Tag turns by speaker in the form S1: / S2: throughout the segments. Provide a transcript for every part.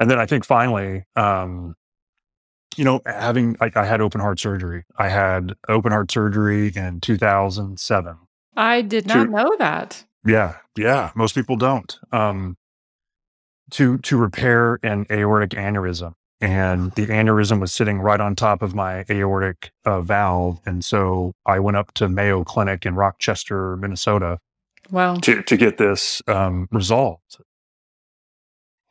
S1: And then I think finally, um, you know, having like I had open heart surgery. I had open heart surgery in 2007.
S2: I did not to, know that.
S1: Yeah, yeah. Most people don't. Um, to to repair an aortic aneurysm, and the aneurysm was sitting right on top of my aortic uh, valve, and so I went up to Mayo Clinic in Rochester, Minnesota.
S2: Wow.
S1: To to get this um, resolved.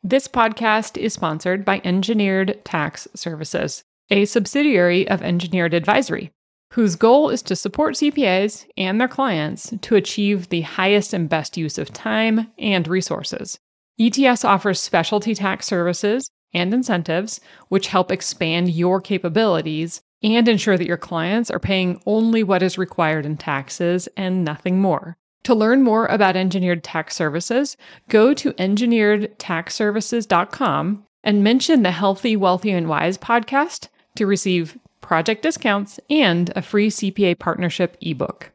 S2: This podcast is sponsored by Engineered Tax Services, a subsidiary of Engineered Advisory, whose goal is to support CPAs and their clients to achieve the highest and best use of time and resources. ETS offers specialty tax services and incentives, which help expand your capabilities and ensure that your clients are paying only what is required in taxes and nothing more. To learn more about engineered tax services, go to engineeredtaxservices.com and mention the Healthy, Wealthy, and Wise podcast to receive project discounts and a free CPA partnership ebook.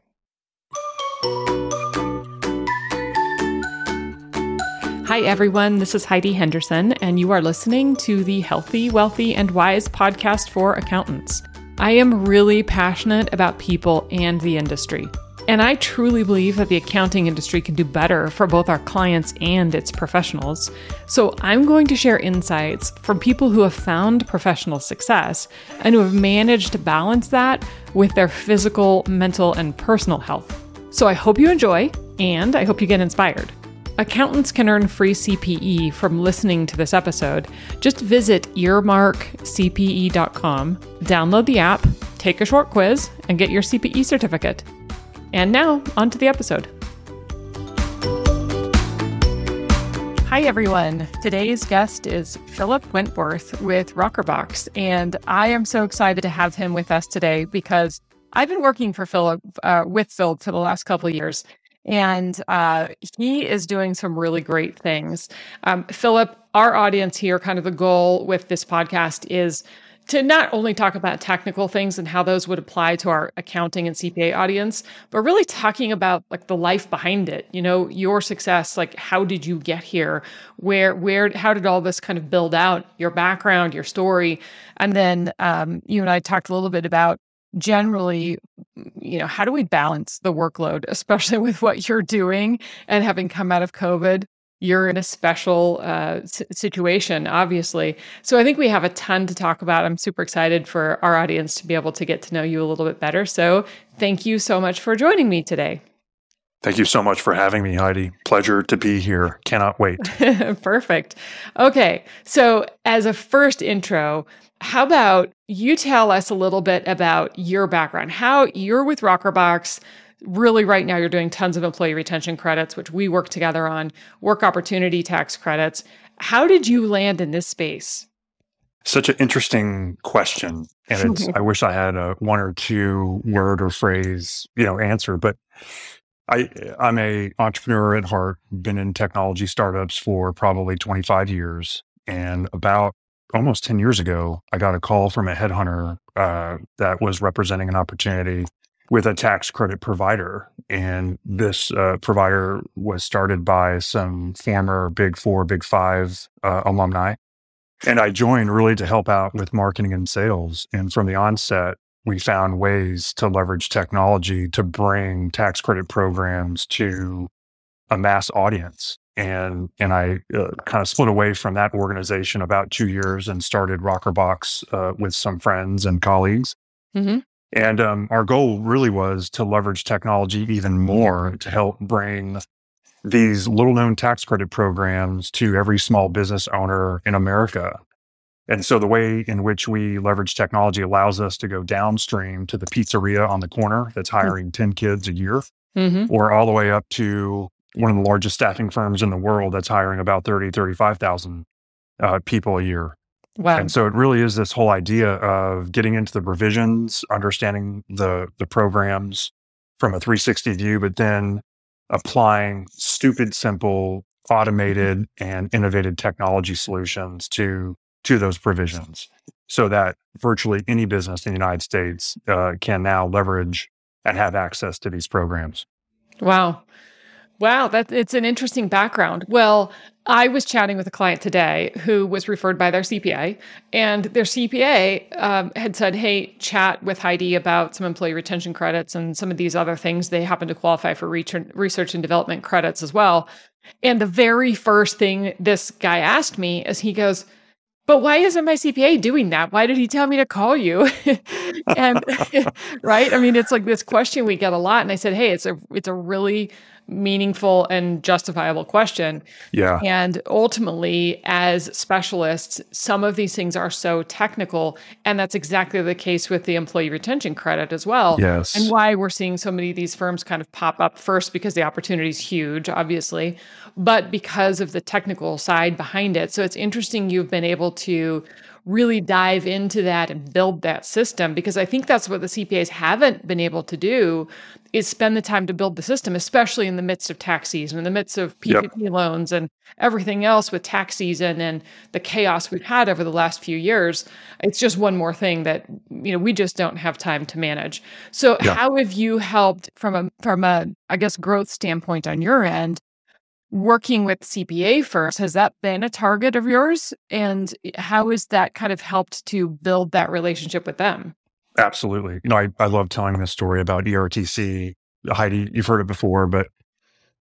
S2: Hi, everyone. This is Heidi Henderson, and you are listening to the Healthy, Wealthy, and Wise podcast for accountants. I am really passionate about people and the industry. And I truly believe that the accounting industry can do better for both our clients and its professionals. So I'm going to share insights from people who have found professional success and who have managed to balance that with their physical, mental, and personal health. So I hope you enjoy and I hope you get inspired. Accountants can earn free CPE from listening to this episode. Just visit earmarkcpe.com, download the app, take a short quiz, and get your CPE certificate. And now, on to the episode. Hi, everyone. Today's guest is Philip Wentworth with Rockerbox. And I am so excited to have him with us today because I've been working for Philip, uh, with Philip for the last couple of years. And uh, he is doing some really great things. Um, Philip, our audience here, kind of the goal with this podcast is to not only talk about technical things and how those would apply to our accounting and CPA audience, but really talking about like the life behind it. You know, your success, like how did you get here? Where, where, how did all this kind of build out? Your background, your story, and then um, you and I talked a little bit about generally you know how do we balance the workload especially with what you're doing and having come out of covid you're in a special uh, situation, obviously. So I think we have a ton to talk about. I'm super excited for our audience to be able to get to know you a little bit better. So thank you so much for joining me today.
S1: Thank you so much for having me, Heidi. Pleasure to be here. Cannot wait.
S2: Perfect. Okay. So, as a first intro, how about you tell us a little bit about your background, how you're with Rockerbox, really right now you're doing tons of employee retention credits which we work together on work opportunity tax credits. How did you land in this space?
S1: Such an interesting question and it's i wish i had a one or two word or phrase you know answer but i i'm a entrepreneur at heart been in technology startups for probably 25 years and about almost 10 years ago i got a call from a headhunter uh, that was representing an opportunity with a tax credit provider. And this uh, provider was started by some former Big Four, Big Five uh, alumni. And I joined really to help out with marketing and sales. And from the onset, we found ways to leverage technology to bring tax credit programs to a mass audience. And and I uh, kind of split away from that organization about two years and started Rockerbox uh, with some friends and colleagues. Mm-hmm. And um, our goal really was to leverage technology even more to help bring these little known tax credit programs to every small business owner in America. And so the way in which we leverage technology allows us to go downstream to the pizzeria on the corner that's hmm. hiring 10 kids a year, mm-hmm. or all the way up to one of the largest staffing firms in the world that's hiring about 30, 35,000 uh, people a year.
S2: Wow.
S1: And so it really is this whole idea of getting into the provisions, understanding the the programs from a 360 view, but then applying stupid, simple, automated and innovative technology solutions to to those provisions so that virtually any business in the United States uh, can now leverage and have access to these programs.
S2: Wow. Wow, that it's an interesting background. Well, I was chatting with a client today who was referred by their CPA, and their CPA um, had said, "Hey, chat with Heidi about some employee retention credits and some of these other things. They happen to qualify for research and development credits as well." And the very first thing this guy asked me is, he goes, but why isn't my CPA doing that? Why did he tell me to call you? and right? I mean, it's like this question we get a lot. And I said, hey, it's a it's a really meaningful and justifiable question.
S1: Yeah.
S2: And ultimately, as specialists, some of these things are so technical. And that's exactly the case with the employee retention credit as well.
S1: Yes.
S2: And why we're seeing so many of these firms kind of pop up first because the opportunity is huge, obviously, but because of the technical side behind it. So it's interesting you've been able to really dive into that and build that system because I think that's what the CPAs haven't been able to do is spend the time to build the system, especially in the midst of tax season, in the midst of PPP yep. loans and everything else with tax season and the chaos we've had over the last few years. It's just one more thing that you know we just don't have time to manage. So yeah. how have you helped from a from a I guess growth standpoint on your end working with CPA firms, has that been a target of yours? And how has that kind of helped to build that relationship with them?
S1: Absolutely. You know, I, I love telling this story about ERTC. Heidi, you've heard it before, but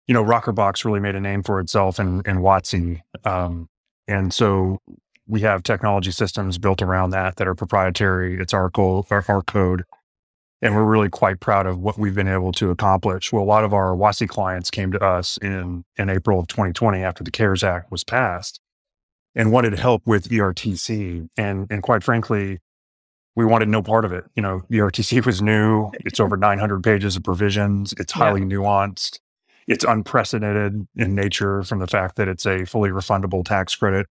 S1: you know, Rockerbox really made a name for itself in, in WOTC. Um, and so we have technology systems built around that that are proprietary. It's our, code, our, our code and we're really quite proud of what we've been able to accomplish. Well, a lot of our WOTC clients came to us in, in April of 2020 after the CARES Act was passed and wanted help with ERTC. And, and quite frankly, we wanted no part of it. You know, ERTC was new. It's over 900 pages of provisions. It's highly yeah. nuanced. It's unprecedented in nature from the fact that it's a fully refundable tax credit.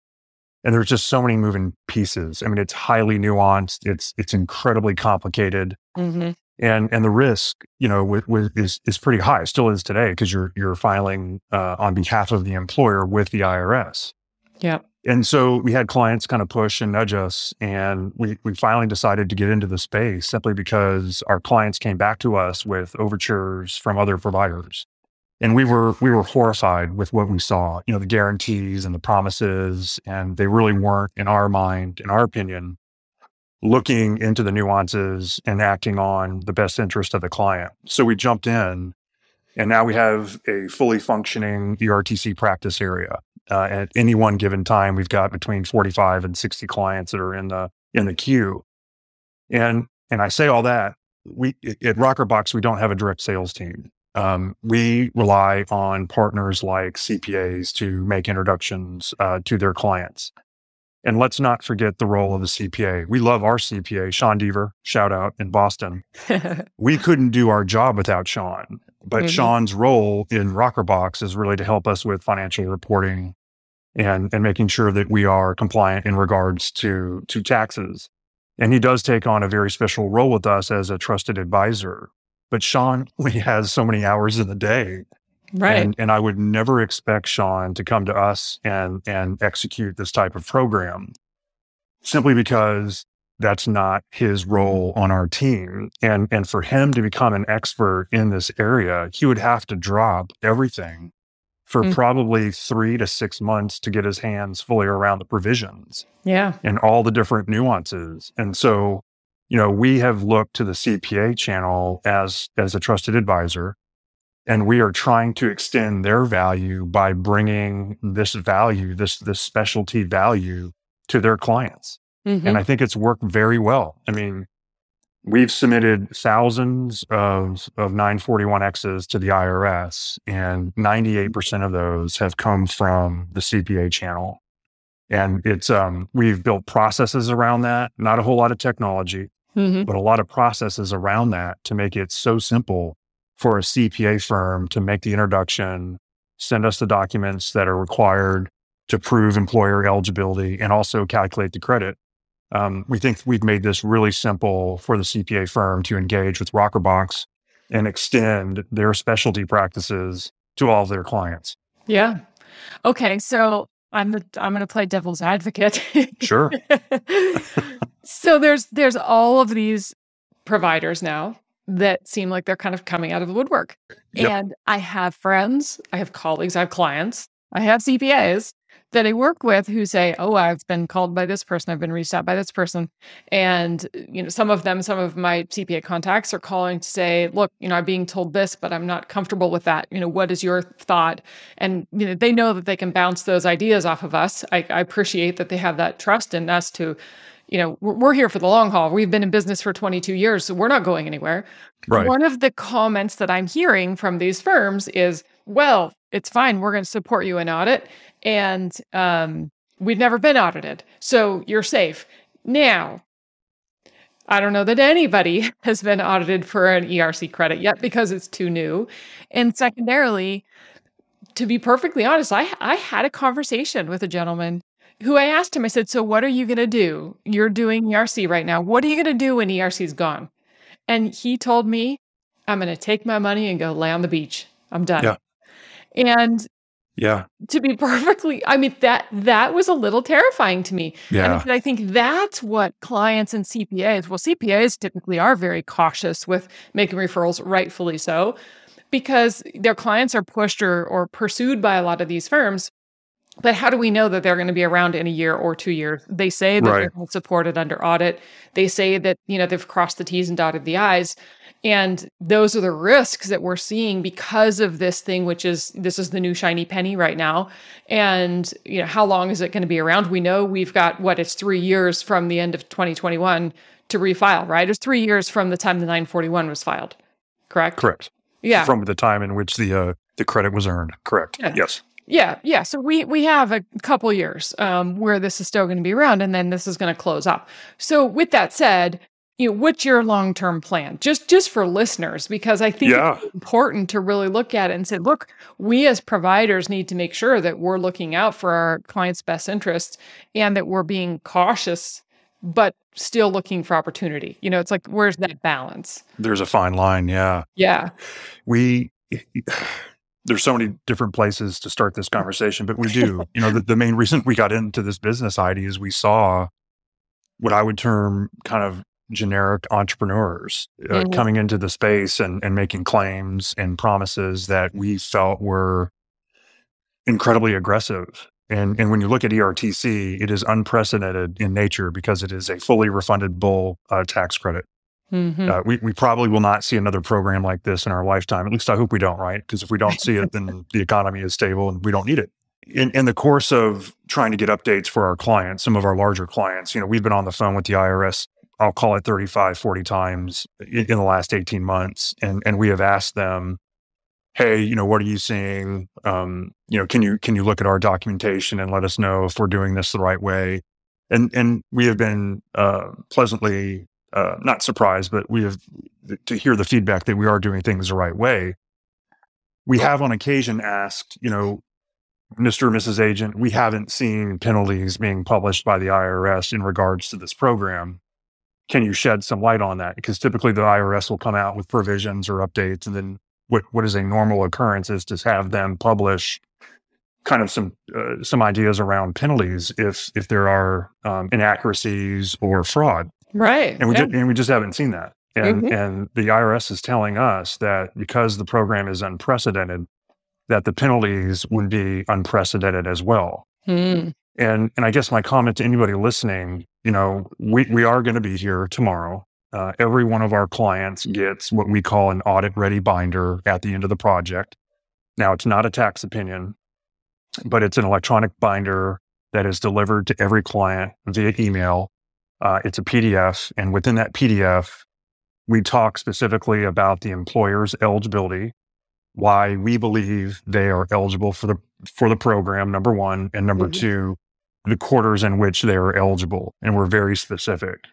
S1: And there's just so many moving pieces. I mean, it's highly nuanced. It's, it's incredibly complicated. Mm-hmm. And and the risk, you know, with, with is is pretty high. It still is today because you're you're filing uh, on behalf of the employer with the IRS.
S2: Yeah.
S1: And so we had clients kind of push and nudge us, and we we finally decided to get into the space simply because our clients came back to us with overtures from other providers, and we were we were horrified with what we saw. You know, the guarantees and the promises, and they really weren't, in our mind, in our opinion, looking into the nuances and acting on the best interest of the client. So we jumped in and now we have a fully functioning ERTC practice area. Uh, at any one given time, we've got between 45 and 60 clients that are in the in the queue. And and I say all that we at Rockerbox we don't have a direct sales team. Um, we rely on partners like CPAs to make introductions uh, to their clients. And let's not forget the role of the CPA. We love our CPA, Sean Deaver, shout out in Boston. we couldn't do our job without Sean, but mm-hmm. Sean's role in Rockerbox is really to help us with financial reporting and, and making sure that we are compliant in regards to, to taxes. And he does take on a very special role with us as a trusted advisor. But Sean only has so many hours in the day
S2: Right.
S1: And, and I would never expect Sean to come to us and, and execute this type of program simply because that's not his role on our team. And, and for him to become an expert in this area, he would have to drop everything for mm. probably three to six months to get his hands fully around the provisions.
S2: Yeah.
S1: And all the different nuances. And so, you know, we have looked to the CPA channel as, as a trusted advisor and we are trying to extend their value by bringing this value this this specialty value to their clients. Mm-hmm. and i think it's worked very well. I mean we've submitted thousands of of 941x's to the irs and 98% of those have come from the cpa channel. And it's um we've built processes around that not a whole lot of technology mm-hmm. but a lot of processes around that to make it so simple for a CPA firm to make the introduction, send us the documents that are required to prove employer eligibility and also calculate the credit. Um, we think we've made this really simple for the CPA firm to engage with Rockerbox and extend their specialty practices to all of their clients.
S2: Yeah. Okay. So I'm the, I'm going to play devil's advocate.
S1: sure.
S2: so there's there's all of these providers now that seem like they're kind of coming out of the woodwork.
S1: Yep.
S2: And I have friends, I have colleagues, I have clients, I have CPAs that I work with who say, "Oh, I've been called by this person, I've been reached out by this person," and uh, you know, some of them, some of my CPA contacts are calling to say, "Look, you know, I'm being told this, but I'm not comfortable with that. You know, what is your thought?" And you know, they know that they can bounce those ideas off of us. I, I appreciate that they have that trust in us to you know, we're, here for the long haul. We've been in business for 22 years, so we're not going anywhere.
S1: Right.
S2: One of the comments that I'm hearing from these firms is, well, it's fine. We're going to support you in audit. And um, we've never been audited. So you're safe. Now, I don't know that anybody has been audited for an ERC credit yet because it's too new. And secondarily, to be perfectly honest, I, I had a conversation with a gentleman who I asked him, I said, So what are you going to do? You're doing ERC right now. What are you going to do when ERC's gone? And he told me, I'm going to take my money and go lay on the beach. I'm done.
S1: Yeah.
S2: And
S1: yeah.
S2: To be perfectly, I mean that that was a little terrifying to me.
S1: Yeah.
S2: And I think that's what clients and CPAs, well, CPAs typically are very cautious with making referrals, rightfully so, because their clients are pushed or, or pursued by a lot of these firms but how do we know that they're going to be around in a year or two years? They say that
S1: right.
S2: they're supported under audit. They say that you know they've crossed the T's and dotted the I's, and those are the risks that we're seeing because of this thing, which is this is the new shiny penny right now. And you know how long is it going to be around? We know we've got what it's three years from the end of 2021 to refile, right? It's three years from the time the 941 was filed, correct?
S1: Correct.
S2: Yeah.
S1: From the time in which the uh, the credit was earned. Correct.
S2: Yeah.
S1: Yes.
S2: Yeah, yeah. So we we have a couple years um, where this is still going to be around, and then this is going to close up. So with that said, you know, what's your long term plan? Just just for listeners, because I think
S1: yeah.
S2: it's important to really look at it and say, look, we as providers need to make sure that we're looking out for our clients' best interests and that we're being cautious, but still looking for opportunity. You know, it's like where's that balance?
S1: There's a fine line. Yeah.
S2: Yeah.
S1: We there's so many different places to start this conversation, but we do. you know, the, the main reason we got into this business idea is we saw what I would term kind of generic entrepreneurs uh, mm-hmm. coming into the space and, and making claims and promises that we felt were incredibly aggressive. And, and when you look at ERTC, it is unprecedented in nature because it is a fully refundable uh, tax credit. Mm-hmm. Uh, we, we probably will not see another program like this in our lifetime. At least I hope we don't, right? Because if we don't see it, then the economy is stable and we don't need it. In, in the course of trying to get updates for our clients, some of our larger clients, you know, we've been on the phone with the IRS, I'll call it 35, 40 times in, the last 18 months. And, and we have asked them, hey, you know, what are you seeing? Um, you know, can you, can you look at our documentation and let us know if we're doing this the right way? And, and we have been uh, pleasantly uh, not surprised, but we have to hear the feedback that we are doing things the right way. We have on occasion asked, you know, Mr. or Mrs. Agent, we haven't seen penalties being published by the IRS in regards to this program. Can you shed some light on that? Because typically the IRS will come out with provisions or updates, and then what, what is a normal occurrence is to have them publish kind of some uh, some ideas around penalties if if there are um, inaccuracies or fraud.
S2: Right.
S1: And we,
S2: yeah.
S1: just, and we just haven't seen that. And, mm-hmm. and the IRS is telling us that because the program is unprecedented, that the penalties would be unprecedented as well. Mm. And, and I guess my comment to anybody listening, you know, we, we are going to be here tomorrow. Uh, every one of our clients gets what we call an audit ready binder at the end of the project. Now, it's not a tax opinion, but it's an electronic binder that is delivered to every client via email uh, it's a PDF, and within that PDF, we talk specifically about the employer's eligibility, why we believe they are eligible for the for the program. Number one, and number mm-hmm. two, the quarters in which they are eligible, and we're very specific.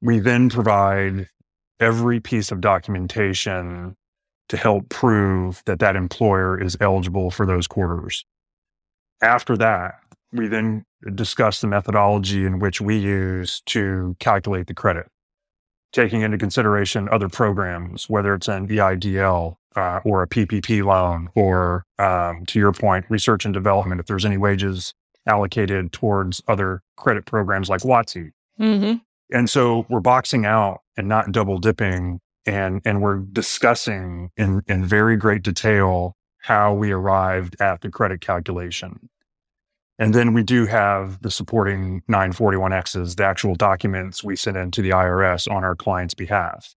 S1: We then provide every piece of documentation to help prove that that employer is eligible for those quarters. After that, we then discuss the methodology in which we use to calculate the credit, taking into consideration other programs, whether it's an EIDL uh, or a PPP loan, or um, to your point, research and development, if there's any wages allocated towards other credit programs like WOTC. Mm-hmm. And so we're boxing out and not double dipping and, and we're discussing in, in very great detail how we arrived at the credit calculation. And then we do have the supporting 941Xs, the actual documents we send in to the IRS on our client's behalf.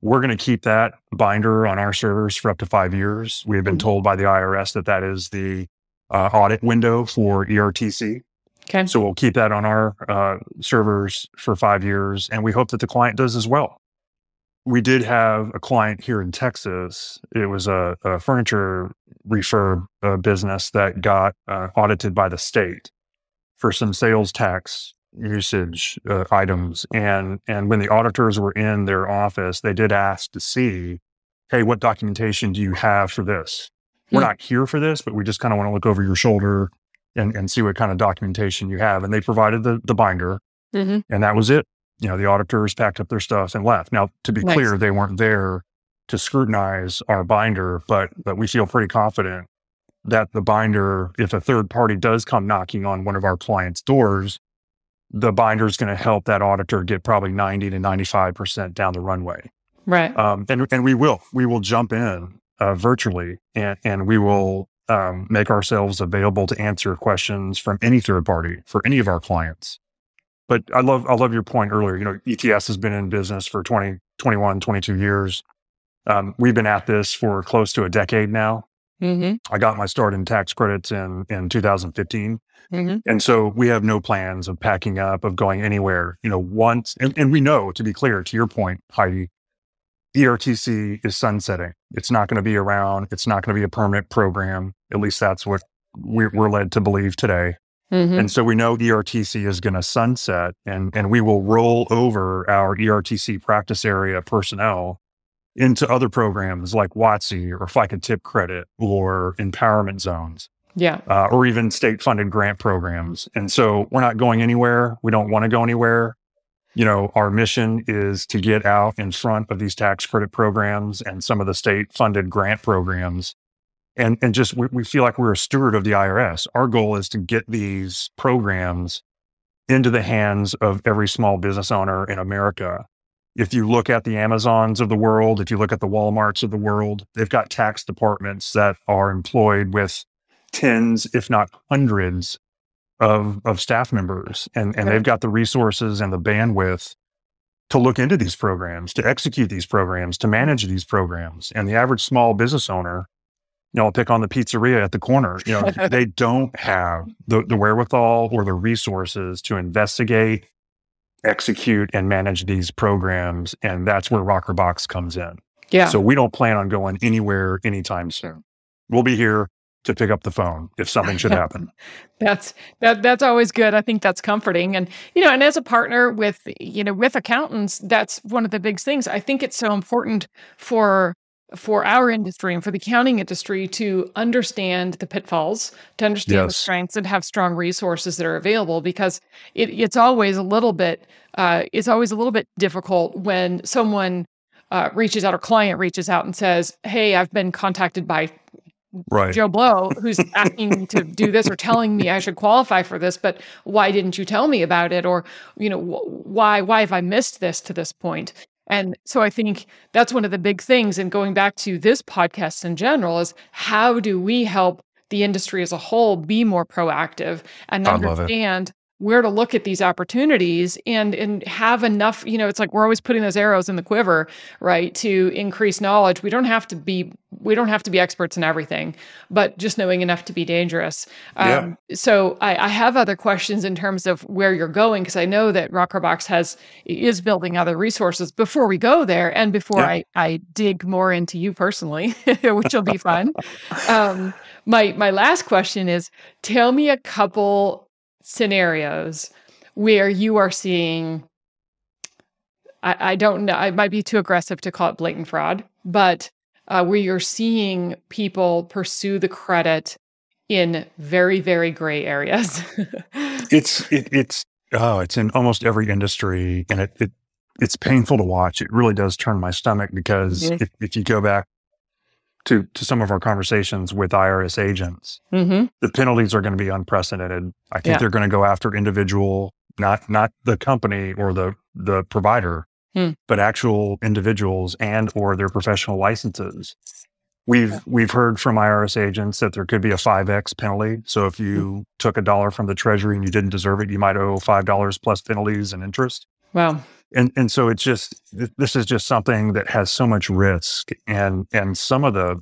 S1: We're going to keep that binder on our servers for up to five years. We have been mm-hmm. told by the IRS that that is the uh, audit window for ERTC.
S2: Okay.
S1: So we'll keep that on our uh, servers for five years, and we hope that the client does as well. We did have a client here in Texas. It was a, a furniture refurb uh, business that got uh, audited by the state for some sales tax usage uh, items. And, and when the auditors were in their office, they did ask to see, hey, what documentation do you have for this? We're not here for this, but we just kind of want to look over your shoulder and, and see what kind of documentation you have. And they provided the, the binder, mm-hmm. and that was it. You know, the auditors packed up their stuff and left. Now, to be nice. clear, they weren't there to scrutinize our binder, but but we feel pretty confident that the binder, if a third party does come knocking on one of our clients' doors, the binder is going to help that auditor get probably 90 to 95% down the runway.
S2: Right.
S1: Um, and, and we will, we will jump in uh, virtually and, and we will um, make ourselves available to answer questions from any third party for any of our clients. But I love, I love your point earlier. You know, ETS has been in business for 20, 21, 22 years. Um, we've been at this for close to a decade now. Mm-hmm. I got my start in tax credits in, in 2015. Mm-hmm. And so we have no plans of packing up, of going anywhere. You know, once, and, and we know, to be clear, to your point, Heidi, ERTC is sunsetting. It's not going to be around. It's not going to be a permanent program. At least that's what we're, we're led to believe today. Mm-hmm. And so we know ERTC is going to sunset and, and we will roll over our ERTC practice area personnel into other programs like WOTC or FICA tip credit or empowerment zones.
S2: Yeah.
S1: Uh, or even state funded grant programs. And so we're not going anywhere. We don't want to go anywhere. You know, our mission is to get out in front of these tax credit programs and some of the state funded grant programs. And, and just we, we feel like we're a steward of the IRS. Our goal is to get these programs into the hands of every small business owner in America if you look at the Amazons of the world, if you look at the Walmarts of the world, they've got tax departments that are employed with tens, if not hundreds, of, of staff members. And, and they've got the resources and the bandwidth to look into these programs, to execute these programs, to manage these programs. And the average small business owner, you know, I'll pick on the pizzeria at the corner, you know, they don't have the, the wherewithal or the resources to investigate execute and manage these programs. And that's where Rockerbox comes in.
S2: Yeah.
S1: So we don't plan on going anywhere anytime soon. We'll be here to pick up the phone if something should happen.
S2: that's that that's always good. I think that's comforting. And you know, and as a partner with you know with accountants, that's one of the big things. I think it's so important for for our industry and for the accounting industry to understand the pitfalls, to understand yes. the strengths, and have strong resources that are available because it, it's always a little bit uh, it's always a little bit difficult when someone uh, reaches out or client reaches out and says, "Hey, I've been contacted by."
S1: Right.
S2: Joe Blow, who's asking me to do this or telling me I should qualify for this, but why didn't you tell me about it? Or, you know, why why have I missed this to this point? And so I think that's one of the big things. And going back to this podcast in general is how do we help the industry as a whole be more proactive and understand where to look at these opportunities and and have enough you know it's like we're always putting those arrows in the quiver right to increase knowledge we don't have to be we don't have to be experts in everything but just knowing enough to be dangerous um, yeah. so I, I, have other questions in terms of where you're going because i know that rockerbox has is building other resources before we go there and before yeah. I, I dig more into you personally which will be fun um, my my last question is tell me a couple scenarios where you are seeing I, I, don't know it might be too aggressive to call it blatant fraud but uh, where you're seeing people pursue the credit in very very gray areas
S1: it's it, it's oh it's in almost every industry and it, it it's painful to watch it really does turn my stomach because mm-hmm. if, if you go back to to some of our conversations with IRS agents, mm-hmm. the penalties are going to be unprecedented. I think yeah. they're going to go after individual, not not the company or the the provider.
S2: Hmm.
S1: but actual individuals and or their professional licenses. We've we've heard from IRS agents that there could be a 5x penalty. So if you took a dollar from the treasury and you didn't deserve it, you might owe $5 plus penalties and interest.
S2: Wow.
S1: And and so it's just this is just something that has so much risk and and some of the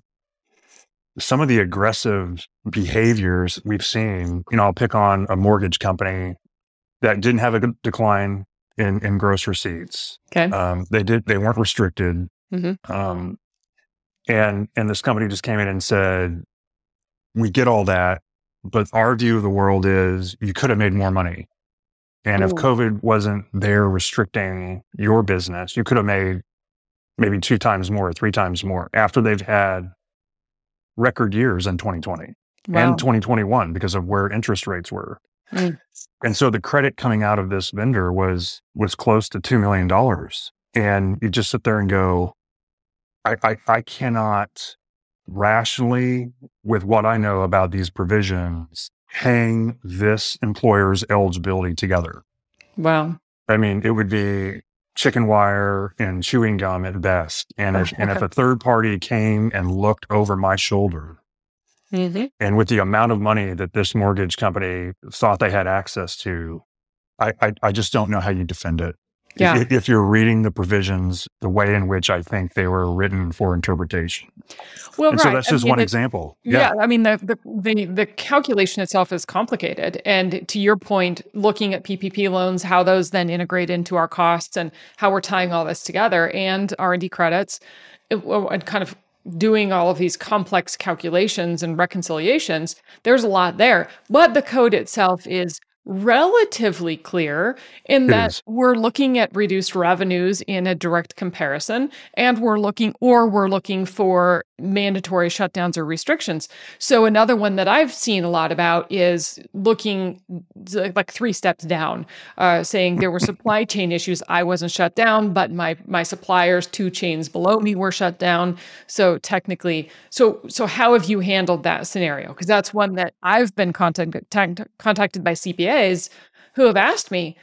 S1: some of the aggressive behaviors we've seen, you know, I'll pick on a mortgage company that didn't have a decline in, in gross receipts.
S2: Okay.
S1: Um, they did, they weren't restricted.
S2: Mhm.
S1: Um, and, and this company just came in and said, we get all that, but our view of the world is you could have made more money. And if COVID wasn't there restricting your business, you could have made maybe two times more, three times more after they've had record years in 2020
S2: Wow.
S1: and 2021 because of where interest rates were.
S2: Mm.
S1: And so the credit coming out of this vendor was was close to two million dollars. And you just sit there and go, I, I I cannot rationally, with what I know about these provisions, hang this employer's eligibility together.
S2: wow.
S1: I mean, it would be chicken wire and chewing gum at best. And if and if a third party came and looked over my shoulder
S2: Mhm.
S1: and with the amount of money that this mortgage company thought they had access to, I, I, I just don't know how you defend it.
S2: Yeah.
S1: If, if you're reading the provisions the way in which I think they were written for interpretation.
S2: Well,
S1: and
S2: right.
S1: so that's
S2: I
S1: just
S2: mean,
S1: one
S2: it-
S1: example.
S2: Yeah. I mean the, the the the calculation itself is complicated, and to your point, looking at PPP loans, how those then integrate into our costs, and how we're tying all this together, and R and D credits, it- and kind of doing all of these complex calculations and reconciliations. There's a lot there, but the code itself is relatively clear in
S1: It
S2: that
S1: is.
S2: we're looking at reduced revenues in a direct comparison and we're looking or we're looking for mandatory shutdowns or restrictions. So another one that i've seen a lot about is looking like three steps down uh, saying there were supply chain issues. I wasn't shut down but my my suppliers two chains below me were shut down. So technically so so how have you handled that scenario? Because that's one that i've been contacted contacted by cpas who have asked me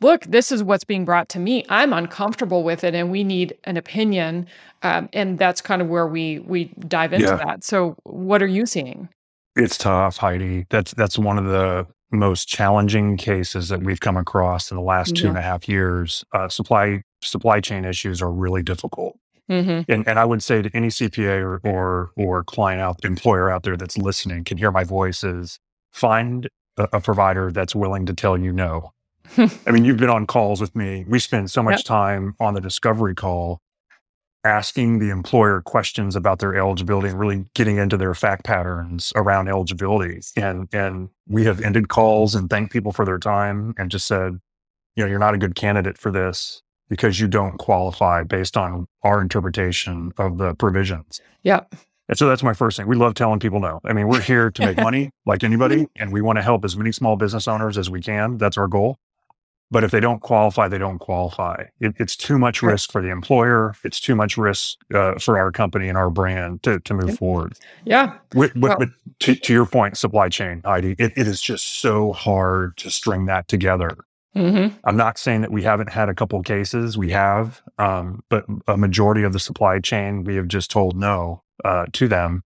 S2: look, this is what's being brought to me. I'm uncomfortable with it, and we need an opinion. Um, and that's kind of where we we dive into
S1: Yeah.
S2: that. So, what are you seeing?
S1: It's tough, Heidi. That's that's one of the most challenging cases that we've come across in the last two
S2: Yeah.
S1: and a half years. Uh, supply supply chain issues are really difficult.
S2: Mm-hmm.
S1: And, and I would say to any CPA or, or, or client out, employer out there that's listening can hear my voice is find a, a provider that's willing to tell you no. I mean, you've been on calls with me. We spend so much
S2: Yep.
S1: time on the discovery call asking the employer questions about their eligibility and really getting into their fact patterns around eligibility. And, and we have ended calls and thanked people for their time and just said, you know, you're not a good candidate for this because you don't qualify based on our interpretation of the provisions.
S2: Yep.
S1: And so that's my first thing. We love telling people no. I mean, we're here to make money like anybody, and we want to help as many small business owners as we can. That's our goal. But if they don't qualify, they don't qualify. It, it's too much risk for the employer. It's too much risk uh, for our company and our brand to, to move forward.
S2: Yeah.
S1: With, with,
S2: Well-
S1: but to, to your point, supply chain, Heidi, it, it is just so hard to string that together.
S2: Mm-hmm.
S1: I'm not saying that we haven't had a couple cases. We have, um, but a majority of the supply chain, we have just told no uh, to them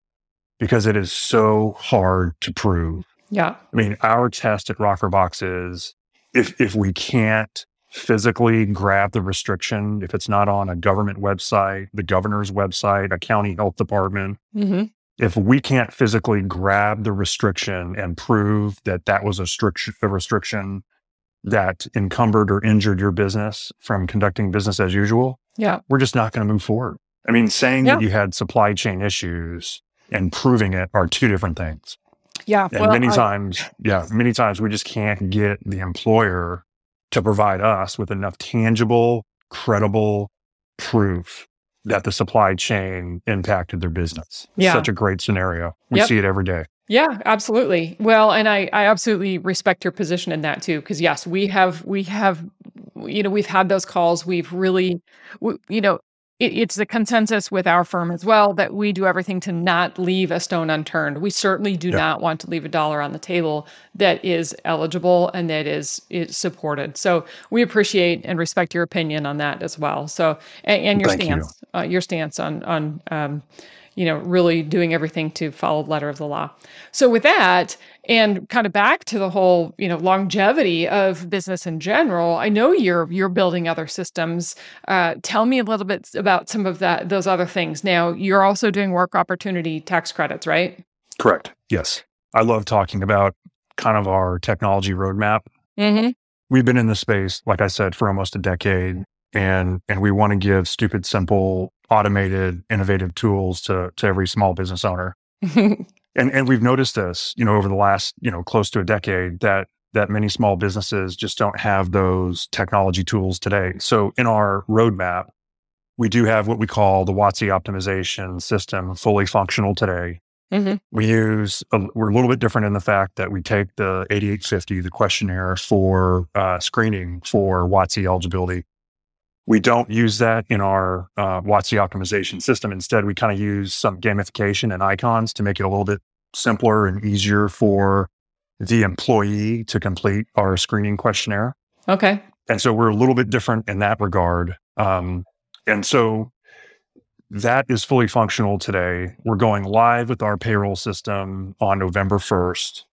S1: because it is so hard to prove.
S2: Yeah.
S1: I mean, our test at Rockerbox is if if we can't physically grab the restriction, if it's not on a government website, the governor's website, a county health department,
S2: Mm-hmm.
S1: if we can't physically grab the restriction and prove that that was a, strict, a restriction that encumbered or injured your business from conducting business as usual,
S2: Yeah.
S1: we're just not going to move forward. I mean, saying that you had supply chain issues and proving it are two different things.
S2: Yeah.
S1: And
S2: well,
S1: many
S2: I-
S1: times, yeah, many times we just can't get the employer to provide us with enough tangible, credible proof that the supply chain impacted their business.
S2: Yeah.
S1: Such a great scenario. We
S2: Yep.
S1: see it every day.
S2: Yeah, absolutely. Well, and I, I absolutely respect your position in that too, because yes, we have, we have, you know, we've had those calls. We've really, we, you know, it, it's the consensus with our firm as well that we do everything to not leave a stone unturned. We certainly do not want to leave a dollar on the table that is eligible and that is, is supported. So we appreciate and respect your opinion on that as well. So and, and your Thank stance, you. uh, your stance on on um, you know, really doing everything to follow the letter of the law. So with that, and kind of back to the whole, you know, longevity of business in general, I know you're you're building other systems. Uh, tell me a little bit about some of that those other things. Now, you're also doing work opportunity tax credits, right?
S1: Correct. Yes, I love talking about kind of our technology roadmap. Mm-hmm. We've been in this space, like I said, for almost a decade, and and we want to give stupid, simple automated, innovative tools to to every small business owner. and and we've noticed this, you know, over the last, you know, close to a decade that that many small businesses just don't have those technology tools today. So in our roadmap, we do have what we call the WOTC optimization system fully functional today. Mm-hmm. We use, a, we're a little bit different in the fact that we take the 8850, the questionnaire for uh, screening for WOTC eligibility, we don't use that in our uh, WOTC optimization system. Instead, we kind of use some gamification and icons to make it a little bit simpler and easier for the employee to complete our screening questionnaire.
S2: Okay.
S1: And so we're a little bit different in that regard. Um, and so that is fully functional today. We're going live with our payroll system on November 1st.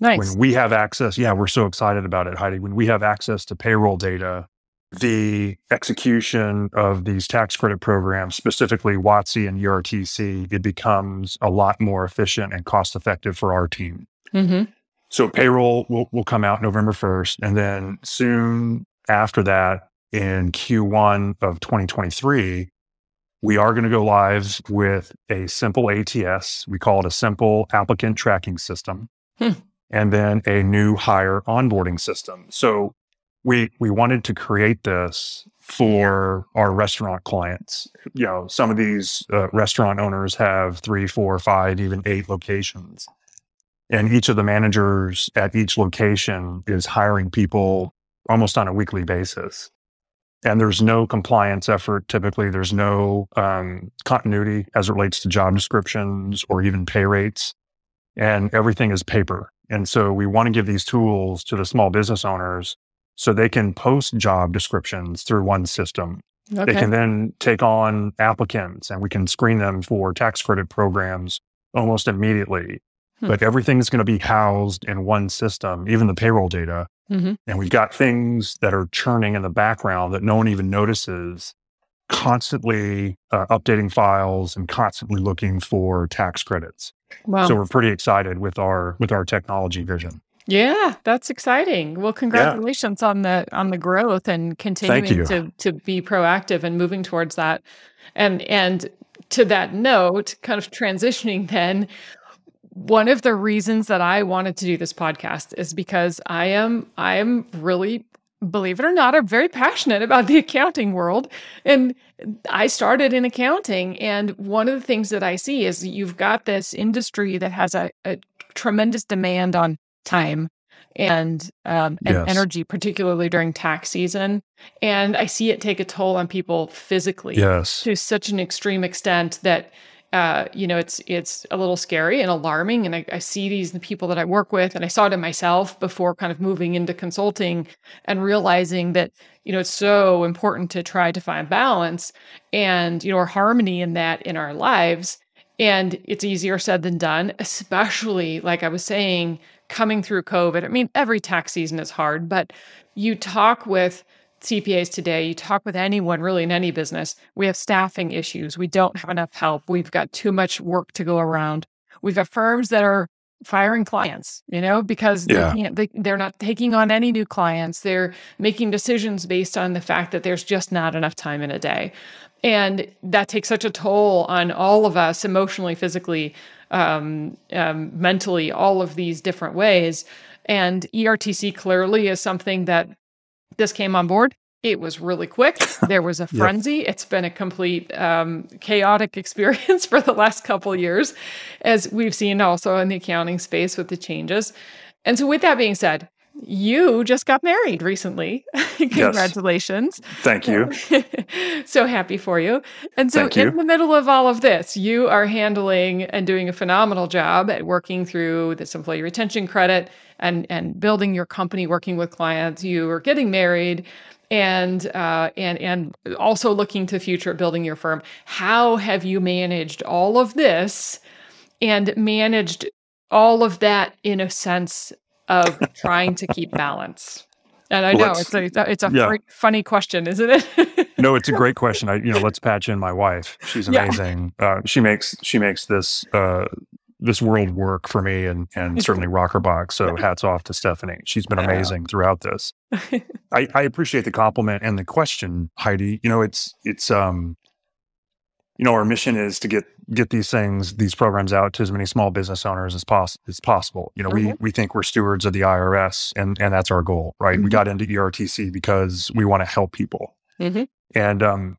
S2: Nice.
S1: When we have access, yeah, we're so excited about it, Heidi. When we have access to payroll data, the execution of these tax credit programs, specifically WOTC and ERTC, it becomes a lot more efficient and cost effective for our team. Mm-hmm. So payroll will, will come out November 1st. And then soon after that, in Q1 of 2023, we are going to go live with a simple ATS. We call it a simple applicant tracking system. Hmm. And then a new hire onboarding system. So we we wanted to create this for our restaurant clients. You know, some of these uh, restaurant owners have three, four, five, even eight locations, and each of the managers at each location is hiring people almost on a weekly basis. And there's no compliance effort. Typically, there's no um, continuity as it relates to job descriptions or even pay rates, and everything is paper. And so, we want to give these tools to the small business owners so they can post job descriptions through one system. Okay. They can then take on applicants and we can screen them for tax credit programs almost immediately. Hmm. But everything is going to be housed in one system, even the payroll data. Mm-hmm. And we've got things that are churning in the background that no one even notices, constantly uh, updating files and constantly looking for tax credits. Wow. So we're pretty excited with our with our technology vision.
S2: Yeah, that's exciting. Well, congratulations yeah. on the on the growth and continuing to to be proactive and moving towards that. And and to that note, kind of transitioning then, one of the reasons that I wanted to do this podcast is because I am I am really believe it or not, I'm very passionate about the accounting world. And I started in accounting. And one of the things that I see is you've got this industry that has a, a tremendous demand on time and um, and yes. energy, particularly during tax season. And I see it take a toll on people physically
S1: yes.
S2: to such an extreme extent that uh, you know it's it's a little scary and alarming. And I, I see these the people that I work with, and I saw it in myself before kind of moving into consulting and realizing that you know it's so important to try to find balance and you know or harmony in that in our lives. And it's easier said than done, especially like I was saying coming through COVID. I mean, every tax season is hard, but you talk with CPAs today, you talk with anyone really in any business, we have staffing issues. We don't have enough help. We've got too much work to go around. We've got firms that are firing clients, you know, because yeah. they can't, they, they're not taking on any new clients. They're making decisions based on the fact that there's just not enough time in a day. And that takes such a toll on all of us emotionally, physically, um, um, mentally, all of these different ways. And ERTC clearly is something that this came on board. It was really quick. There was a frenzy. yep. It's been a complete um, chaotic experience for the last couple years, as we've seen also in the accounting space with the changes. And so, with that being said, you just got married recently. Congratulations.
S1: Thank you.
S2: so happy for you. And so, in the middle of all of this, you are handling and doing a phenomenal job at working through this employee retention credit and, and building your company, working with clients. You are getting married and uh, and and also looking to future, building your firm. How have you managed all of this and managed all of that in a sense of trying to keep balance? And I know it's a it's a yeah. funny question, isn't it?
S1: no, it's a great question. I you know let's patch in my wife. She's amazing. Yeah. Uh, she makes she makes this uh, this world work for me and and certainly Rockerbox. So hats off to Stephanie. She's been amazing throughout this. I, I appreciate the compliment and the question, Heidi. You know, it's it's um you know, our mission is to get get these things, these programs out to as many small business owners as, pos- as possible. You know, mm-hmm. we we think we're stewards of the IRS, and and that's our goal, right? Mm-hmm. We got into ERTC because we want to help people, mm-hmm. and um,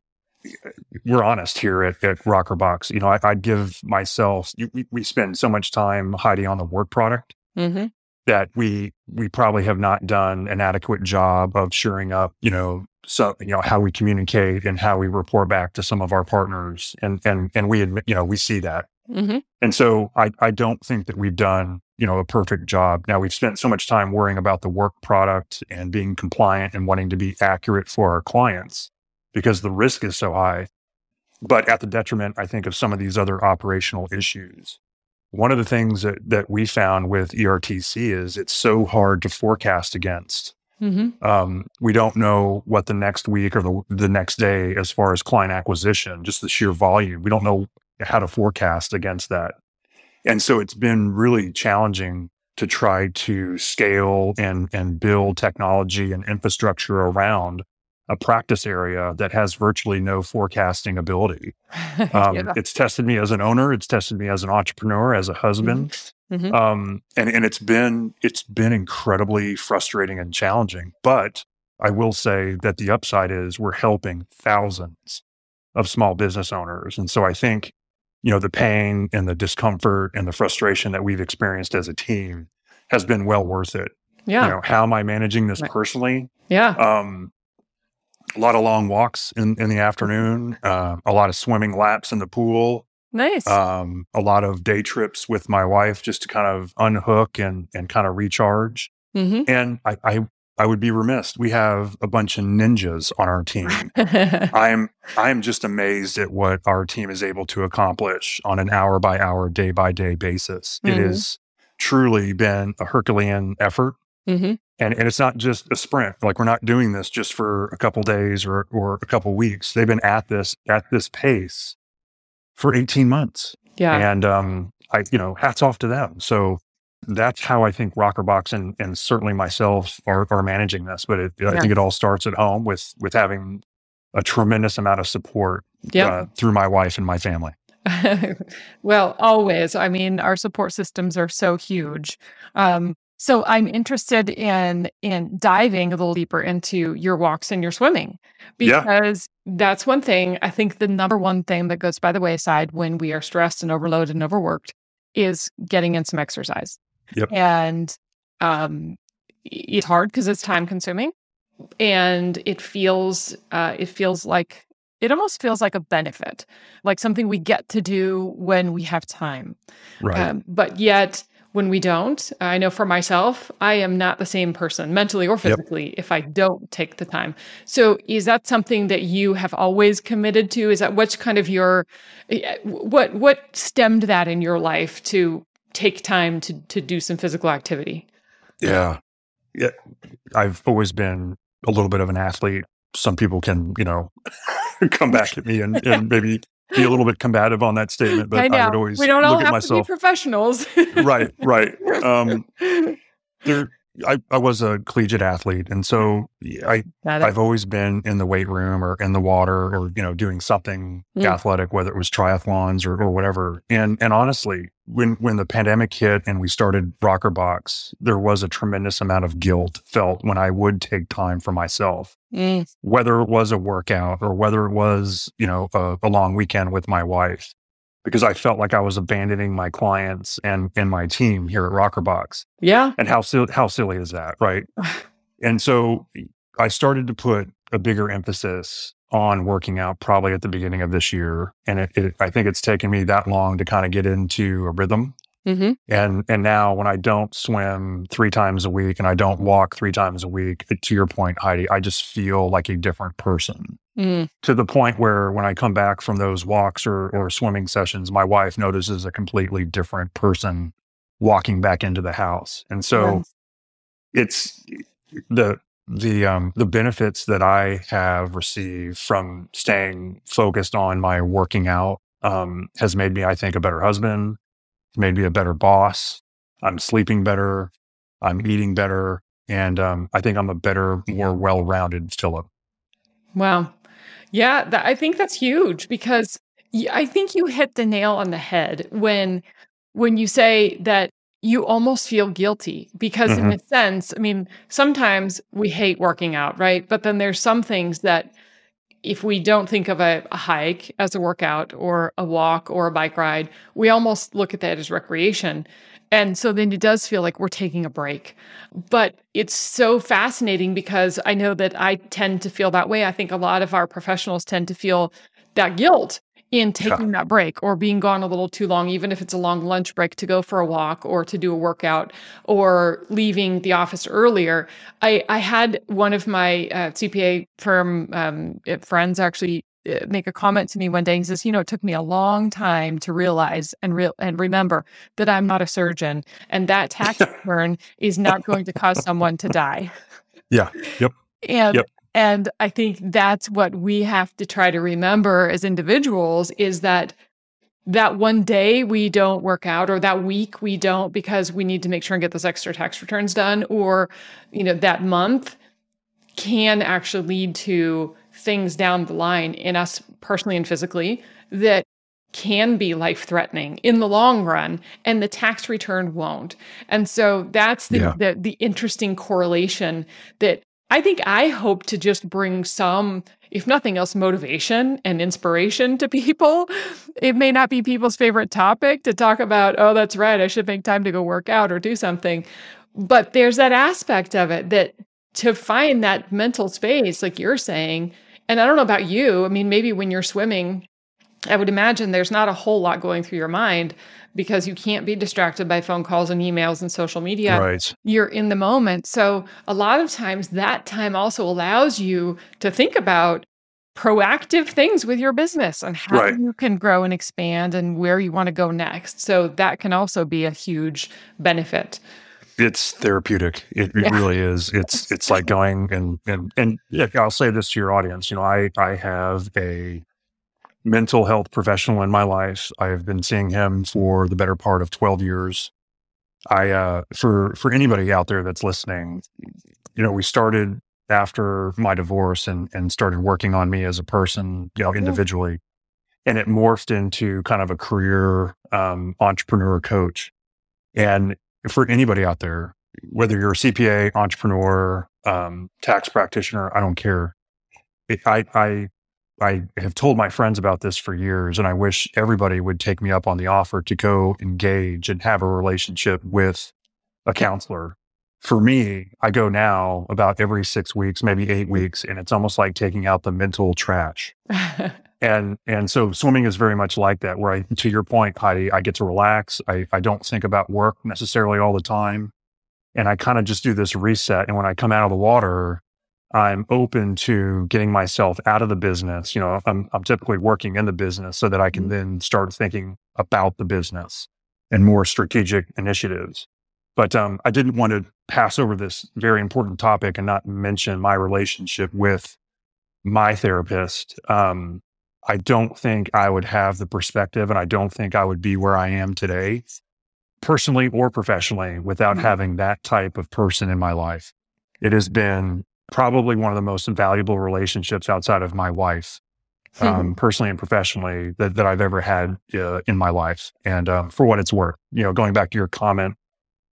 S1: we're honest here at, at Rockerbox. You know, I, would give myself. We, we spend so much time hiding on the work product mm-hmm. that we we probably have not done an adequate job of shoring up. You know, so you know how we communicate and how we report back to some of our partners and and and we admit you know we see that. Mm-hmm. and so i i don't think that we've done you know a perfect job. Now we've spent so much time worrying about the work product and being compliant and wanting to be accurate for our clients because the risk is so high but at the detriment i think of some of these other operational issues. One of the things that that we found with ertc is it's so hard to forecast against Mm-hmm. Um, we don't know what the next week or the, the next day, as far as client acquisition, just the sheer volume. We don't know how to forecast against that. And so it's been really challenging to try to scale and, and build technology and infrastructure around a practice area that has virtually no forecasting ability. Um, yeah. It's tested me as an owner. It's tested me as an entrepreneur, as a husband. Mm-hmm. Um, and, and it's been, it's been incredibly frustrating and challenging, but I will say that the upside is we're helping thousands of small business owners. And so I think, you know, the pain and the discomfort and the frustration that we've experienced as a team has been well worth it.
S2: Yeah.
S1: You know, how am I managing this
S2: right.
S1: personally?
S2: Yeah. Um,
S1: a lot of long walks in, in the afternoon, uh, a lot of swimming laps in the pool,
S2: Nice. Um,
S1: a lot of day trips with my wife just to kind of unhook and and kind of recharge. Mm-hmm. And I, I I would be remiss. We have a bunch of ninjas on our team. I'm I'm just amazed at what our team is able to accomplish on an hour by hour, day by day basis. Mm-hmm. It has truly been a Herculean effort. Mm-hmm. And, and it's not just a sprint. Like we're not doing this just for a couple days or, or a couple weeks. They've been at this at this pace for 18 months.
S2: Yeah.
S1: And, um, I, you know, hats off to them. So that's how I think Rockerbox and, and certainly myself are, are managing this. But it, yeah. I think it all starts at home with, with having a tremendous amount of support yep. uh, through my wife and my family.
S2: well, always. I mean, our support systems are so huge. Um, so I'm interested in in diving a little deeper into your walks and your swimming because. That's one thing I think the number one thing that goes by the wayside when we are stressed and overloaded and overworked is getting in some exercise.
S1: Yep.
S2: And um, it's hard because it's time consuming and it feels uh, it feels like it almost feels like a benefit, like something we get to do when we have time.
S1: Right. Um,
S2: but yet when we don't. I know for myself, I am not the same person mentally or physically yep. if I don't take the time. So, is that something that you have always committed to? Is that what's kind of your eh, what what stemmed that in your life to take time to to do some physical activity?
S1: Yeah. Yeah. I've always been a little bit of an athlete. Some people can, you know, come back at me and, and maybe be a little bit combative on that statement, but I, I would always
S2: we don't all
S1: look
S2: have
S1: at myself.
S2: To be professionals,
S1: right? Right. Um, there, I, I was a collegiate athlete, and so I I've always been in the weight room or in the water or you know doing something mm. athletic, whether it was triathlons or, or whatever. And and honestly, when when the pandemic hit and we started Rockerbox, there was a tremendous amount of guilt felt when I would take time for myself, mm. whether it was a workout or whether it was you know a, a long weekend with my wife. Because I felt like I was abandoning my clients and and my team here at Rockerbox.
S2: Yeah.
S1: And how silly how silly is that, right? and so I started to put a bigger emphasis on working out probably at the beginning of this year, and it, it, I think it's taken me that long to kind of get into a rhythm.
S2: Mm-hmm.
S1: And and now when I don't swim three times a week and I don't walk three times a week, to your point, Heidi, I just feel like a different person.
S2: Mm.
S1: To the point where when I come back from those walks or, or swimming sessions, my wife notices a completely different person walking back into the house. And so
S2: Yes.
S1: it's the the um the benefits that I have received from staying focused on my working out um has made me, I think, a better husband, made me a better boss. I'm sleeping better, I'm eating better, and um I think I'm a better, more well-rounded Philip.
S2: Wow. Yeah, that, I think that's huge because y- I think you hit the nail on the head when when you say that you almost feel guilty because in
S1: Mhm.
S2: a sense, I mean, sometimes we hate working out, right? But then there's some things that if we don't think of a, a hike as a workout or a walk or a bike ride, we almost look at that as recreation. And so then it does feel like we're taking a break. But it's so fascinating because I know that I tend to feel that way. I think a lot of our professionals tend to feel that guilt in taking that break or being gone a little too long, even if it's a long lunch break to go for a walk or to do a workout or leaving the office earlier. I, I had one of my uh, CPA firm um, uh, friends actually uh, make a comment to me one day. He says, "You know, it took me a long time to realize and real and remember that I'm not a surgeon, and that tax return is not going to cause someone to die."
S1: Yeah. Yep.
S2: And
S1: Yep.
S2: And I think that's what we have to try to remember as individuals is that that one day we don't work out or that week we don't because we need to make sure and get those extra tax returns done or you know that month can actually lead to things down the line in us personally and physically that can be life threatening in the long run and the tax return won't and so that's the,
S1: Yeah.
S2: the the interesting correlation that i think i hope to just bring some if nothing else motivation and inspiration to people. It may not be people's favorite topic to talk about oh that's right i should make time to go work out or do something. But there's that aspect of it that to find that mental space like you're saying and i don't know about you i mean maybe when you're swimming I would imagine there's not a whole lot going through your mind because you can't be distracted by phone calls and emails and social media.
S1: Right.
S2: You're in the moment. So, a lot of times that time also allows you to think about proactive things with your business and how
S1: Right.
S2: you can grow and expand and where you want to go next. So, that can also be a huge benefit.
S1: It's therapeutic. It, it
S2: Yeah.
S1: really is. It's it's like going and and and I'll say this to your audience. You know, I I have a mental health professional in my life. I have been seeing him for the better part of 12 years. I uh for for anybody out there that's listening, you know, we started after my divorce and and started working on me as a person, you know, individually. And it morphed into kind of a career um entrepreneur coach. And for anybody out there, whether you're a CPA, entrepreneur, um, tax practitioner, I don't care. It, I, I, I have told my friends about this for years, and I wish everybody would take me up on the offer to go engage and have a relationship with a counselor. For me, I go now about every six weeks, maybe eight weeks, and it's almost like taking out the mental trash. And and so swimming is very much like that, where I, to your point, Heidi, I get to relax. I, I don't think about work necessarily all the time. And I kind of just do this reset. And when I come out of the water, I'm open to getting myself out of the business. You know, I'm I'm typically working in the business so that I can
S2: Mhm.
S1: then start thinking about the business and more strategic initiatives. But um, I didn't want to pass over this very important topic and not mention my relationship with my therapist. Um, I don't think I would have the perspective and I don't think I would be where I am today, personally or professionally, without
S2: Mhm.
S1: having that type of person in my life. It has been probably one of the most valuable relationships outside of my wife, um, personally and professionally, that, that I've ever had uh, in my life. And um, for what it's worth, you know, going back to your comment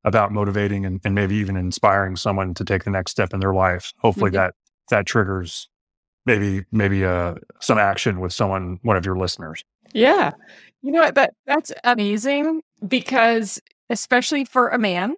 S1: about motivating and, and maybe even inspiring someone to take the next step in their life, hopefully
S2: Mhm.
S1: that that triggers maybe maybe uh, some action with someone, one of your listeners.
S2: Yeah. You know what? That that's amazing because especially for a man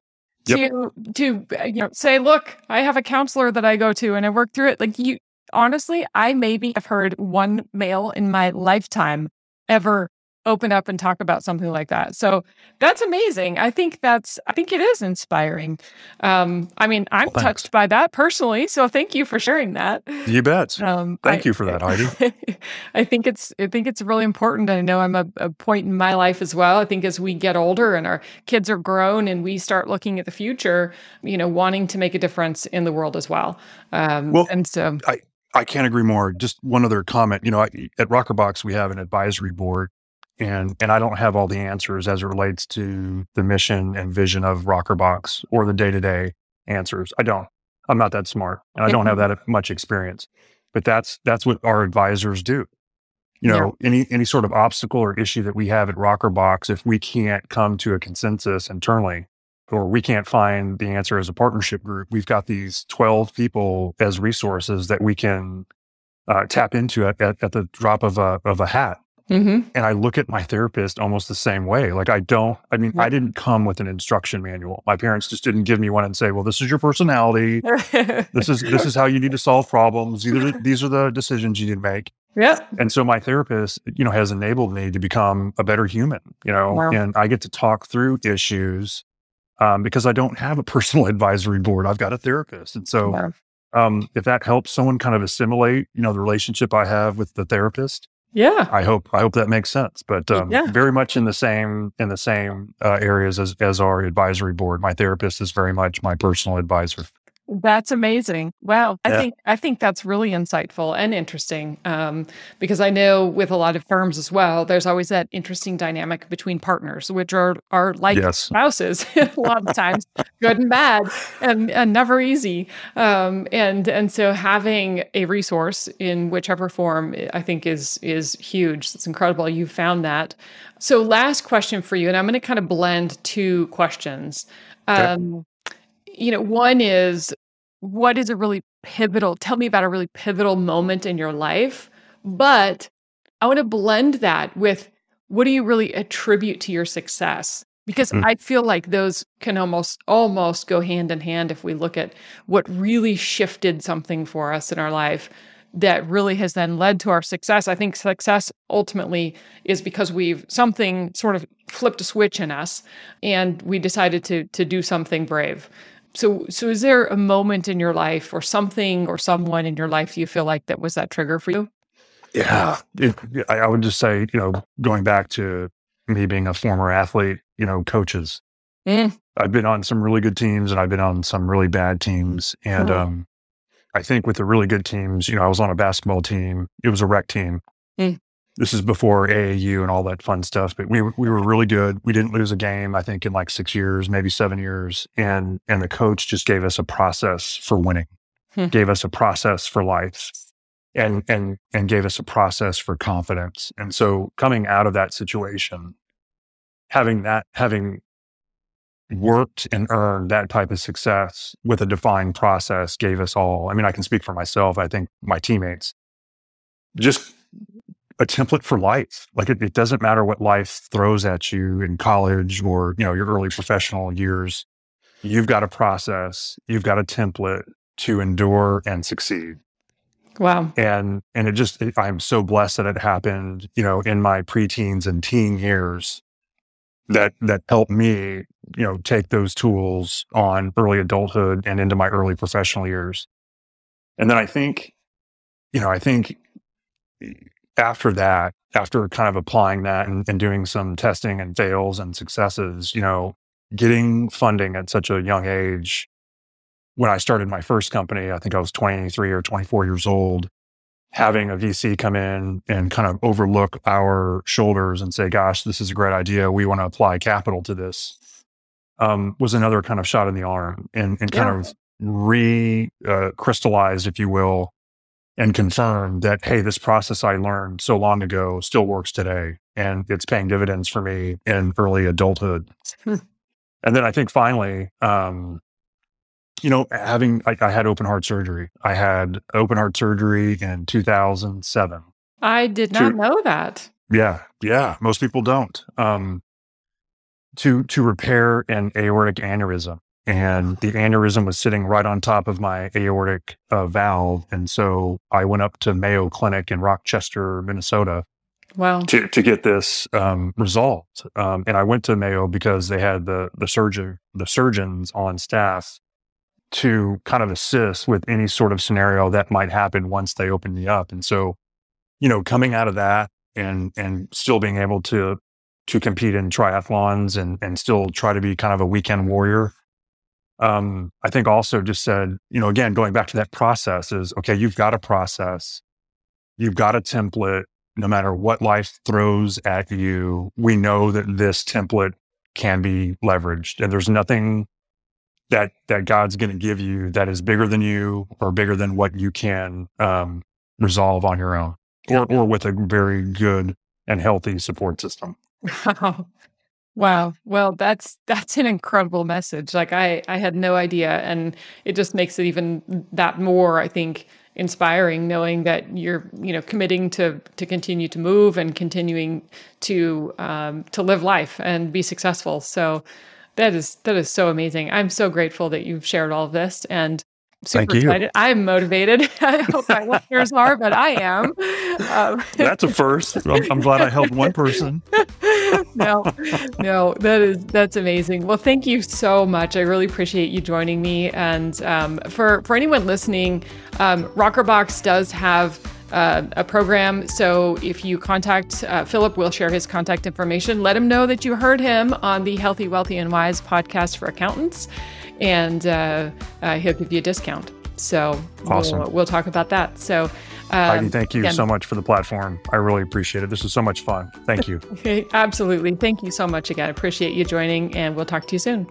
S1: Yep.
S2: to to uh, you know say, look, I have a counselor that I go to and I work through it. Like you honestly, I maybe have heard one male in my lifetime ever open up and talk about something like that. So that's amazing. I think that's I think it is inspiring. Um, I mean, I'm
S1: Well,
S2: touched by that personally. So thank you for sharing that.
S1: You bet.
S2: Um,
S1: Thank
S2: I,
S1: you for that, Heidi.
S2: I think it's I think it's really important. I know I'm a, a point in my life as well. I think as we get older and our kids are grown and we start looking at the future, you know, wanting to make a difference in the world as well. Um,
S1: Well,
S2: and so
S1: I can't agree more. Just one other comment. You know, I, at Rockerbox, we have an advisory board, and and I don't have all the answers as it relates to the mission and vision of Rockerbox or the day to day answers. I don't. I'm not that smart, and I don't have that much experience. But that's that's what our advisors do. You
S2: Yeah.
S1: know, any any sort of obstacle or issue that we have at Rockerbox, if we can't come to a consensus internally, or we can't find the answer as a partnership group, we've got these 12 people as resources that we can uh, tap into at, at, at the drop of a, of a hat.
S2: Mhm.
S1: And I look at my therapist almost the same way. Like I don't, I mean, I didn't come with an instruction manual. My parents just didn't give me one and say, well, this is your personality. This is, this is how you need to solve problems. These are, the, these are the decisions you need to make.
S2: yeah.
S1: And so my therapist, you know, has enabled me to become a better human, you know,
S2: Wow.
S1: and I get to talk through issues um, because I don't have a personal advisory board. I've got a therapist. And so
S2: Wow.
S1: um, if that helps someone kind of assimilate, you know, the relationship I have with the therapist,
S2: Yeah.
S1: I hope, I hope that makes sense. But um,
S2: Yeah.
S1: very much in the same, in the same uh, areas as, as our advisory board. My therapist is very much my personal advisor.
S2: That's amazing. Wow. I
S1: Yeah.
S2: think I think that's really insightful and interesting. Um, because I know with a lot of firms as well, there's always that interesting dynamic between partners, which are are like
S1: Yes.
S2: spouses a lot of times, good and bad, and, and never easy. Um, and and so having a resource in whichever form, I think is is huge. It's incredible you found that. So last question for you, and I'm going to kind of blend two questions.
S1: Okay.
S2: You know, one is what is a really pivotal, tell me about a really pivotal moment in your life. But I want to blend that with what do you really attribute to your success? Because
S1: Mm.
S2: I feel like those can almost almost go hand in hand if we look at what really shifted something for us in our life that really has then led to our success. I think success ultimately is because we've something sort of flipped a switch in us and we decided to to do something brave. So so is there a moment in your life or something or someone in your life you feel like that was that trigger for you?
S1: Yeah. It, I, would just say, you know, going back to me being a former athlete, you know, coaches.
S2: Mm,
S1: I've been on some really good teams and I've been on some really bad teams. And
S2: Mhm.
S1: um, I think with the really good teams, you know, I was on a basketball team. It was a rec team.
S2: Mm.
S1: This is before AAU and all that fun stuff. But we were- we were really good. We didn't lose a game. I think in like six years, maybe seven years. And and the coach just gave us a process for winning.
S2: Hmm.
S1: Gave us a process for life. And and and gave us a process for confidence. And so coming out of that situation, having that having worked and earned that type of success with a defined process gave us all. I mean, I can speak for myself. I think my teammates just a template for life. Like it, it doesn't matter what life throws at you in college or, you know, your early professional years. You've got a process, you've got a template to endure and succeed.
S2: wow.
S1: And, and it just, it, I'm so blessed that it happened, you know, in my preteens and teen years that, that helped me, you know, take those tools on early adulthood and into my early professional years. And then I think, you know, I think after that, after kind of applying that and, and doing some testing and fails and successes, you know, getting funding at such a young age. When I started my first company, I think I was 23 or 24 years old, having a VC come in and kind of overlook our shoulders and say, gosh, this is a great idea. We want to apply capital to this um, was another kind of shot in the arm and, and kind
S2: Yeah.
S1: of re uh, crystallized, if you will, and confirm that, hey, this process I learned so long ago still works today and it's paying dividends for me in early adulthood.
S2: Hmm.
S1: and then I think finally, um, you know, having, I, I had open heart surgery. I had open heart surgery in 2007.
S2: I did
S1: To-
S2: not know that.
S1: Yeah, yeah. Most people don't. Um, to to repair an aortic aneurysm, and the aneurysm was sitting right on top of my aortic uh, valve, and so I went up to Mayo Clinic in Rochester, Minnesota.
S2: Wow.
S1: To, to get this um, resolved, um, and I went to Mayo because they had the the surgeon the surgeons on staff to kind of assist with any sort of scenario that might happen once they open me up. And so, you know, coming out of that and and still being able to to compete in triathlons and and still try to be kind of a weekend warrior. Um, I think also just said, you know, again, going back to that process is okay, you've got a process, you've got a template, no matter what life throws at you, we know that this template can be leveraged. And there's nothing that that God's going to give you that is bigger than you or bigger than what you can um, resolve on your own, or or with a very good and healthy support system.
S2: Wow. Wow. Well, that's that's an incredible message. Like I I had no idea and it just makes it even that more I think inspiring knowing that you're, you know, committing to to continue to move and continuing to um to live life and be successful. So that is that is so amazing. I'm so grateful that you've shared all of this and super
S1: Thank you.
S2: excited. I'm motivated. I hope my listeners are, but I am. Um,
S1: That's a first. I'm, I'm glad I helped one person.
S2: no, no, that is that's amazing. Well, thank you so much. I really appreciate you joining me. And um, for for anyone listening, um, Rockerbox does have uh, a program. So if you contact uh, Philip, we'll share his contact information. Let him know that you heard him on the Healthy, Wealthy, and Wise podcast for accountants, and uh, uh he'll give you a discount. So
S1: awesome.
S2: we'll, we'll talk about that. So.
S1: Um, Heidi, thank you again, so much for the platform. I really appreciate it. This was so much fun. Thank you.
S2: Okay, absolutely. Thank you so much again. Appreciate you joining, and we'll talk to you soon.